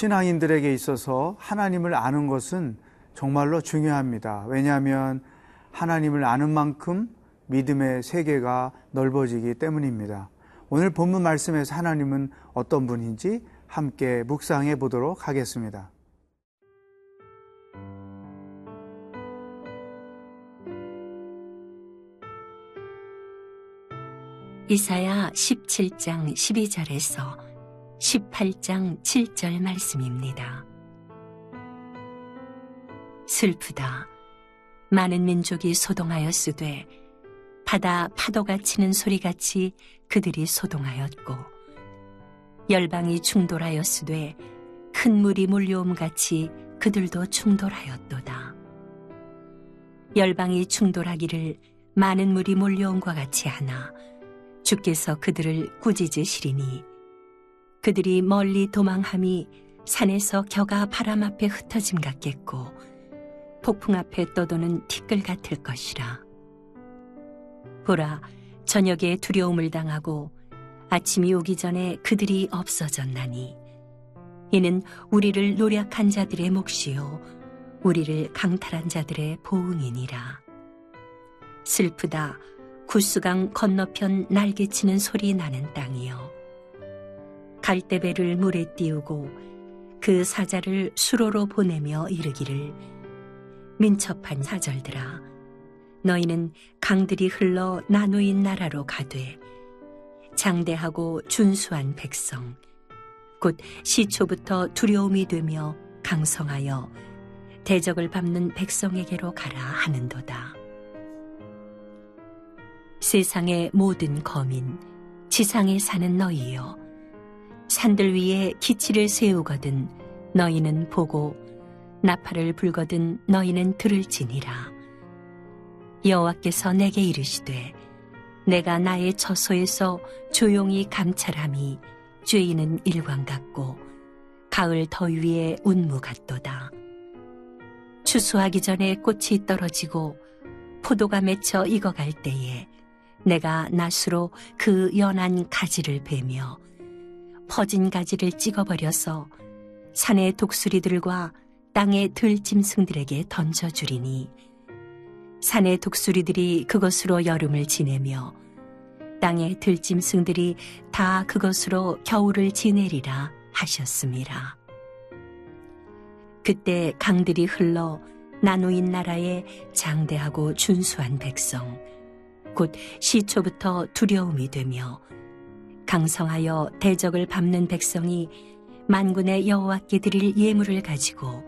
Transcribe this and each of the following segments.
신앙인들에게 있어서 하나님을 아는 것은 정말로 중요합니다. 왜냐하면 하나님을 아는 만큼 믿음의 세계가 넓어지기 때문입니다. 오늘 본문 말씀에서 하나님은 어떤 분인지 함께 묵상해 보도록 하겠습니다. 이사야 17장 12절에서 18장 7절 말씀입니다. 슬프다. 많은 민족이 소동하였으되 바다 파도가 치는 소리같이 그들이 소동하였고 열방이 충돌하였으되 큰 물이 몰려옴 같이 그들도 충돌하였도다. 열방이 충돌하기를 많은 물이 몰려온과 같이 하나 주께서 그들을 꾸짖으시리니 그들이 멀리 도망함이 산에서 겨가 바람 앞에 흩어짐 같겠고 폭풍 앞에 떠도는 티끌 같을 것이라. 보라, 저녁에 두려움을 당하고 아침이 오기 전에 그들이 없어졌나니 이는 우리를 노력한 자들의 몫이요 우리를 강탈한 자들의 보응이니라. 슬프다. 구스강 건너편 날개치는 소리 나는 땅이요. 갈대배를 물에 띄우고 그 사자를 수로로 보내며 이르기를 민첩한 사절들아 너희는 강들이 흘러 나누인 나라로 가되 장대하고 준수한 백성 곧 시초부터 두려움이 되며 강성하여 대적을 밟는 백성에게로 가라 하는도다. 세상의 모든 거민, 지상에 사는 너희여, 산들 위에 기치를 세우거든 너희는 보고 나팔을 불거든 너희는 들을지니라. 여호와께서 내게 이르시되 내가 나의 처소에서 조용히 감찰함이 죄인은 일광 같고 가을 더위에 운무 같도다. 추수하기 전에 꽃이 떨어지고 포도가 맺혀 익어갈 때에 내가 낫으로 그 연한 가지를 베며 퍼진 가지를 찍어버려서 산의 독수리들과 땅의 들짐승들에게 던져주리니 산의 독수리들이 그것으로 여름을 지내며 땅의 들짐승들이 다 그것으로 겨울을 지내리라 하셨습니다. 그때 강들이 흘러 나누인 나라에 장대하고 준수한 백성, 곧 시초부터 두려움이 되며 강성하여 대적을 밟는 백성이 만군의 여호와께 드릴 예물을 가지고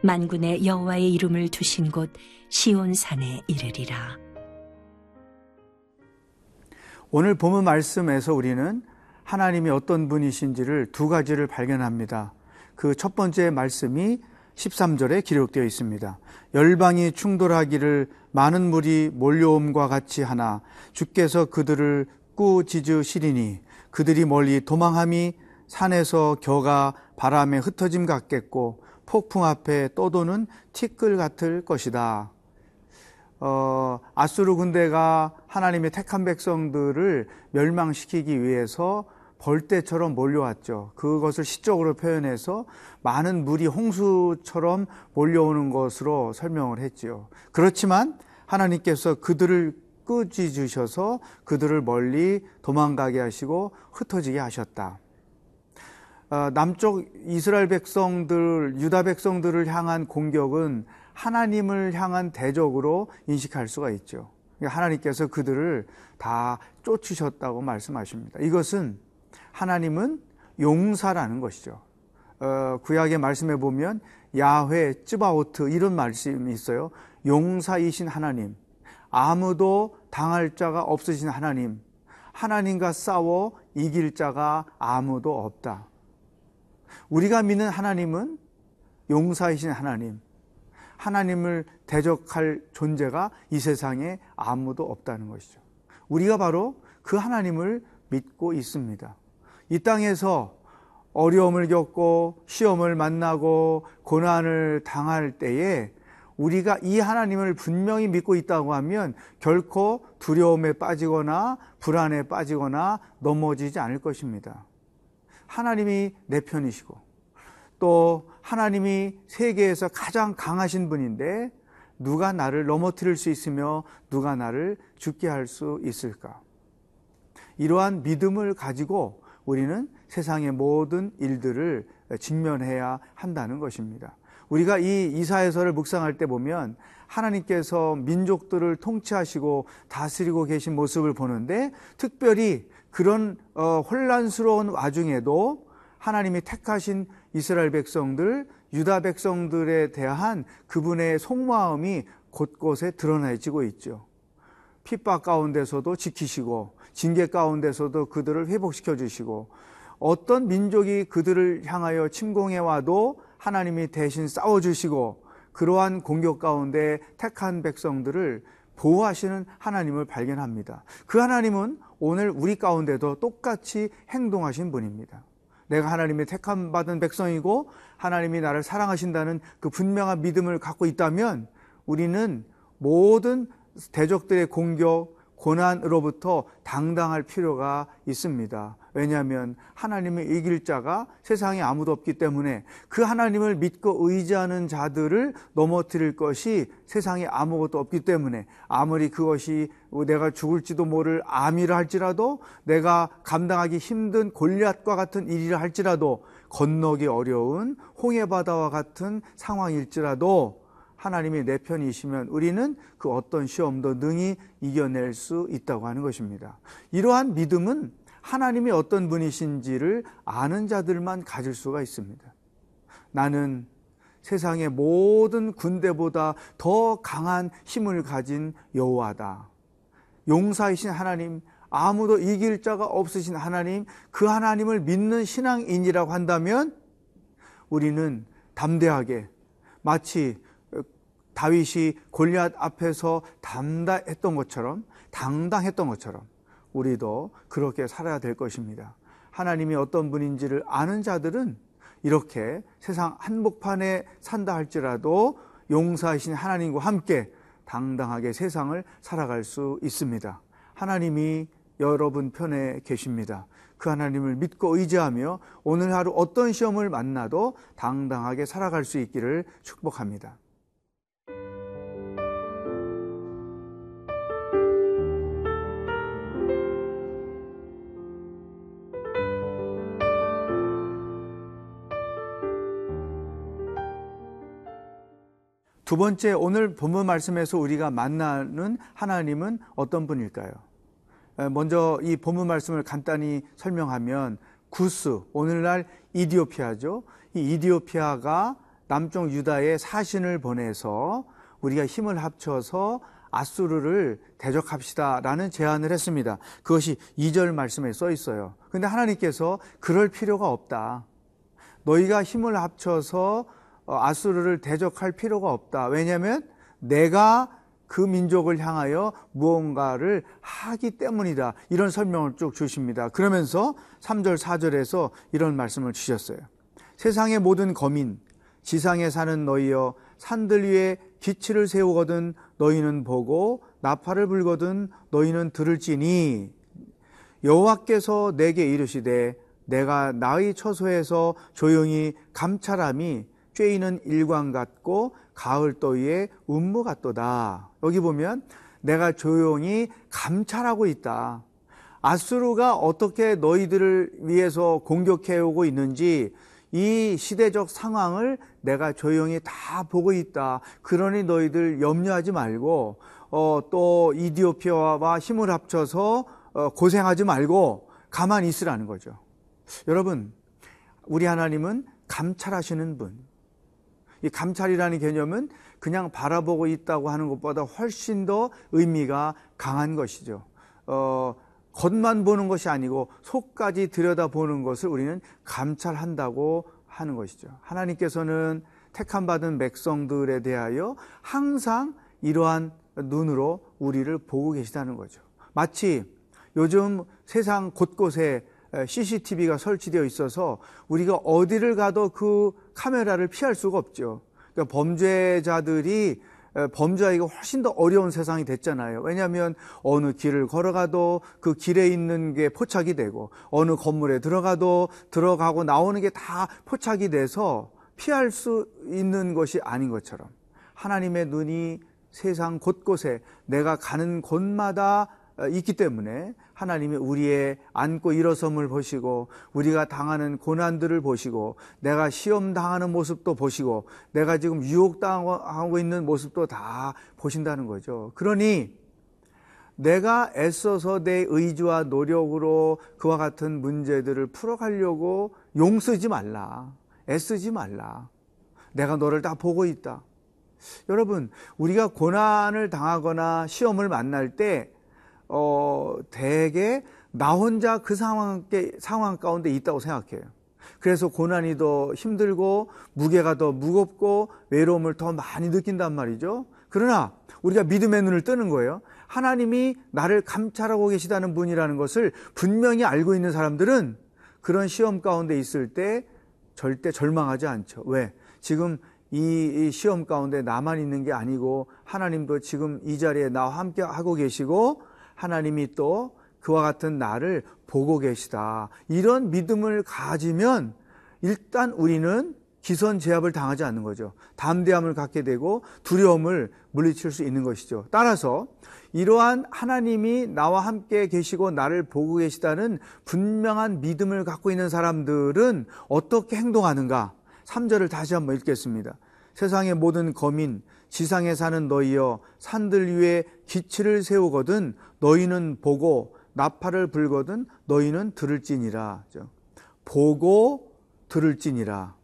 만군의 여호와의 이름을 두신 곳 시온산에 이르리라. 오늘 본문 말씀에서 우리는 하나님이 어떤 분이신지를 두 가지를 발견합니다. 그 첫 번째 말씀이 13절에 기록되어 있습니다. 열방이 충돌하기를 많은 물이 몰려옴과 같이 하나 주께서 그들을 꾸짖으시리니 그들이 멀리 도망함이 산에서 겨가 바람에 흩어짐 같겠고 폭풍 앞에 떠도는 티끌 같을 것이다. 어, 아수르 군대가 하나님의 택한 백성들을 멸망시키기 위해서 벌떼처럼 몰려왔죠. 그것을 시적으로 표현해서 많은 물이 홍수처럼 몰려오는 것으로 설명을 했지요. 그렇지만 하나님께서 그들을 끄지주셔서 그들을 멀리 도망가게 하시고 흩어지게 하셨다. 어, 남쪽 이스라엘 백성들, 유다 백성들을 향한 공격은 하나님을 향한 대적으로 인식할 수가 있죠. 그러니까 하나님께서 그들을 다 쫓으셨다고 말씀하십니다. 이것은 하나님은 용사라는 것이죠. 어, 구약의 말씀에 보면 야훼, 쯔바오트 이런 말씀이 있어요. 용사이신 하나님, 아무도 당할 자가 없으신 하나님, 하나님과 싸워 이길 자가 아무도 없다. 우리가 믿는 하나님은 용사이신 하나님, 하나님을 대적할 존재가 이 세상에 아무도 없다는 것이죠. 우리가 바로 그 하나님을 믿고 있습니다. 이 땅에서 어려움을 겪고 시험을 만나고 고난을 당할 때에 우리가 이 하나님을 분명히 믿고 있다고 하면 결코 두려움에 빠지거나 불안에 빠지거나 넘어지지 않을 것입니다. 하나님이 내 편이시고 또 하나님이 세계에서 가장 강하신 분인데 누가 나를 넘어뜨릴 수 있으며 누가 나를 죽게 할 수 있을까? 이러한 믿음을 가지고 우리는 세상의 모든 일들을 직면해야 한다는 것입니다. 우리가 이 이사에서를 묵상할 때 보면 하나님께서 민족들을 통치하시고 다스리고 계신 모습을 보는데 특별히 그런 어, 혼란스러운 와중에도 하나님이 택하신 이스라엘 백성들, 유다 백성들에 대한 그분의 속마음이 곳곳에 드러나지고 있죠. 핍박 가운데서도 지키시고 징계 가운데서도 그들을 회복시켜 주시고 어떤 민족이 그들을 향하여 침공해 와도 하나님이 대신 싸워 주시고 그러한 공격 가운데 택한 백성들을 보호하시는 하나님을 발견합니다. 그 하나님은 오늘 우리 가운데도 똑같이 행동하신 분입니다. 내가 하나님의 택함 받은 백성이고 하나님이 나를 사랑하신다는 그 분명한 믿음을 갖고 있다면 우리는 모든 대적들의 공격, 고난으로부터 당당할 필요가 있습니다. 왜냐하면 하나님을 이길 자가 세상에 아무도 없기 때문에 그 하나님을 믿고 의지하는 자들을 넘어뜨릴 것이 세상에 아무것도 없기 때문에 아무리 그것이 내가 죽을지도 모를 암이라 할지라도 내가 감당하기 힘든 골리앗과 같은 일이라 할지라도 건너기 어려운 홍해바다와 같은 상황일지라도 하나님이 내 편이시면 우리는 그 어떤 시험도 능히 이겨낼 수 있다고 하는 것입니다. 이러한 믿음은 하나님이 어떤 분이신지를 아는 자들만 가질 수가 있습니다. 나는 세상의 모든 군대보다 더 강한 힘을 가진 여호와다. 용사이신 하나님, 아무도 이길 자가 없으신 하나님, 그 하나님을 믿는 신앙인이라고 한다면 우리는 담대하게 마치 다윗이 골리앗 앞에서 담다했던 것처럼 당당했던 것처럼 우리도 그렇게 살아야 될 것입니다. 하나님이 어떤 분인지를 아는 자들은 이렇게 세상 한복판에 산다 할지라도 용사이신 하나님과 함께 당당하게 세상을 살아갈 수 있습니다. 하나님이 여러분 편에 계십니다. 그 하나님을 믿고 의지하며 오늘 하루 어떤 시험을 만나도 당당하게 살아갈 수 있기를 축복합니다. 두 번째 오늘 본문 말씀에서 우리가 만나는 하나님은 어떤 분일까요? 먼저 이 본문 말씀을 간단히 설명하면 구스 오늘날 이디오피아죠. 이 이디오피아가 남쪽 유다에 사신을 보내서 우리가 힘을 합쳐서 아수르를 대적합시다라는 제안을 했습니다. 그것이 2절 말씀에 써 있어요. 근데 하나님께서 그럴 필요가 없다. 너희가 힘을 합쳐서 어, 아수르를 대적할 필요가 없다. 왜냐하면 내가 그 민족을 향하여 무언가를 하기 때문이다. 이런 설명을 쭉 주십니다. 그러면서 3절, 4절에서 이런 말씀을 주셨어요. 세상의 모든 거민, 지상에 사는 너희여, 산들 위에 기치를 세우거든 너희는 보고 나팔을 불거든 너희는 들을지니 여호와께서 내게 이르시되 내가 나의 처소에서 조용히 감찰함이 쬐이는 일광 같고 가을 더위에 운무 같도다. 여기 보면 내가 조용히 감찰하고 있다. 아수르가 어떻게 너희들을 위해서 공격해 오고 있는지 이 시대적 상황을 내가 조용히 다 보고 있다. 그러니 너희들 염려하지 말고 어, 또 이디오피아와 힘을 합쳐서 어, 고생하지 말고 가만히 있으라는 거죠. 여러분, 우리 하나님은 감찰하시는 분. 이 감찰이라는 개념은 그냥 바라보고 있다고 하는 것보다 훨씬 더 의미가 강한 것이죠. 어, 겉만 보는 것이 아니고 속까지 들여다보는 것을 우리는 감찰한다고 하는 것이죠. 하나님께서는 택함 받은 백성들에 대하여 항상 이러한 눈으로 우리를 보고 계시다는 거죠. 마치 요즘 세상 곳곳에 CCTV가 설치되어 있어서 우리가 어디를 가도 그 카메라를 피할 수가 없죠. 그러니까 범죄자들이 범죄하기가 훨씬 더 어려운 세상이 됐잖아요. 왜냐하면 어느 길을 걸어가도 그 길에 있는 게 포착이 되고 어느 건물에 들어가도 들어가고 나오는 게 다 포착이 돼서 피할 수 있는 것이 아닌 것처럼 하나님의 눈이 세상 곳곳에 내가 가는 곳마다 있기 때문에 하나님이 우리의 안고 일어섬을 보시고 우리가 당하는 고난들을 보시고 내가 시험 당하는 모습도 보시고 내가 지금 유혹 당하고 있는 모습도 다 보신다는 거죠. 그러니 내가 애써서 내 의지와 노력으로 그와 같은 문제들을 풀어가려고 용쓰지 말라. 애쓰지 말라. 내가 너를 다 보고 있다. 여러분, 우리가 고난을 당하거나 시험을 만날 때, 어, 대개 나 혼자 그 상황, 상황 가운데 있다고 생각해요. 그래서 고난이 더 힘들고 무게가 더 무겁고 외로움을 더 많이 느낀단 말이죠. 그러나 우리가 믿음의 눈을 뜨는 거예요. 하나님이 나를 감찰하고 계시다는 분이라는 것을 분명히 알고 있는 사람들은 그런 시험 가운데 있을 때 절대 절망하지 않죠. 왜? 지금 이 시험 가운데 나만 있는 게 아니고 하나님도 지금 이 자리에 나와 함께 하고 계시고 하나님이 또 그와 같은 나를 보고 계시다. 이런 믿음을 가지면 일단 우리는 기선 제압을 당하지 않는 거죠. 담대함을 갖게 되고 두려움을 물리칠 수 있는 것이죠. 따라서 이러한 하나님이 나와 함께 계시고 나를 보고 계시다는 분명한 믿음을 갖고 있는 사람들은 어떻게 행동하는가? 3절을 다시 한번 읽겠습니다. 세상의 모든 거민, 지상에 사는 너희여 산들 위에 기치를 세우거든 너희는 보고 나팔을 불거든 너희는 들을지니라. 보고 들을지니라.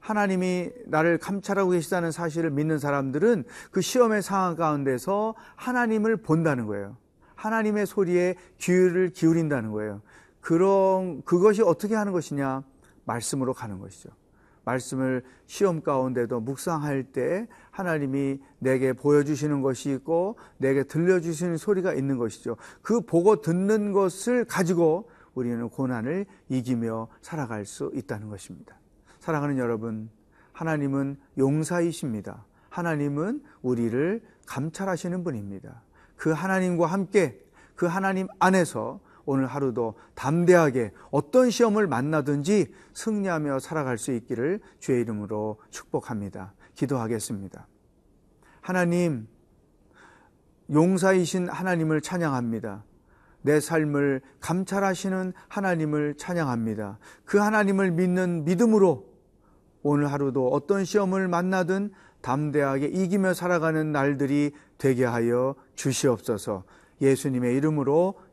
하나님이 나를 감찰하고 계시다는 사실을 믿는 사람들은 그 시험의 상황 가운데서 하나님을 본다는 거예요. 하나님의 소리에 귀를 기울인다는 거예요. 그런 그것이 어떻게 하는 것이냐? 말씀으로 가는 것이죠. 말씀을 시험 가운데도 묵상할 때 하나님이 내게 보여주시는 것이 있고 내게 들려주시는 소리가 있는 것이죠. 그 보고 듣는 것을 가지고 우리는 고난을 이기며 살아갈 수 있다는 것입니다. 사랑하는 여러분, 하나님은 용사이십니다. 하나님은 우리를 감찰하시는 분입니다. 그 하나님과 함께 그 하나님 안에서 오늘 하루도 담대하게 어떤 시험을 만나든지 승리하며 살아갈 수 있기를 주의 이름으로 축복합니다. 기도하겠습니다. 하나님, 용사이신 하나님을 찬양합니다. 내 삶을 감찰하시는 하나님을 찬양합니다. 그 하나님을 믿는 믿음으로 오늘 하루도 어떤 시험을 만나든 담대하게 이기며 살아가는 날들이 되게 하여 주시옵소서 예수님의 이름으로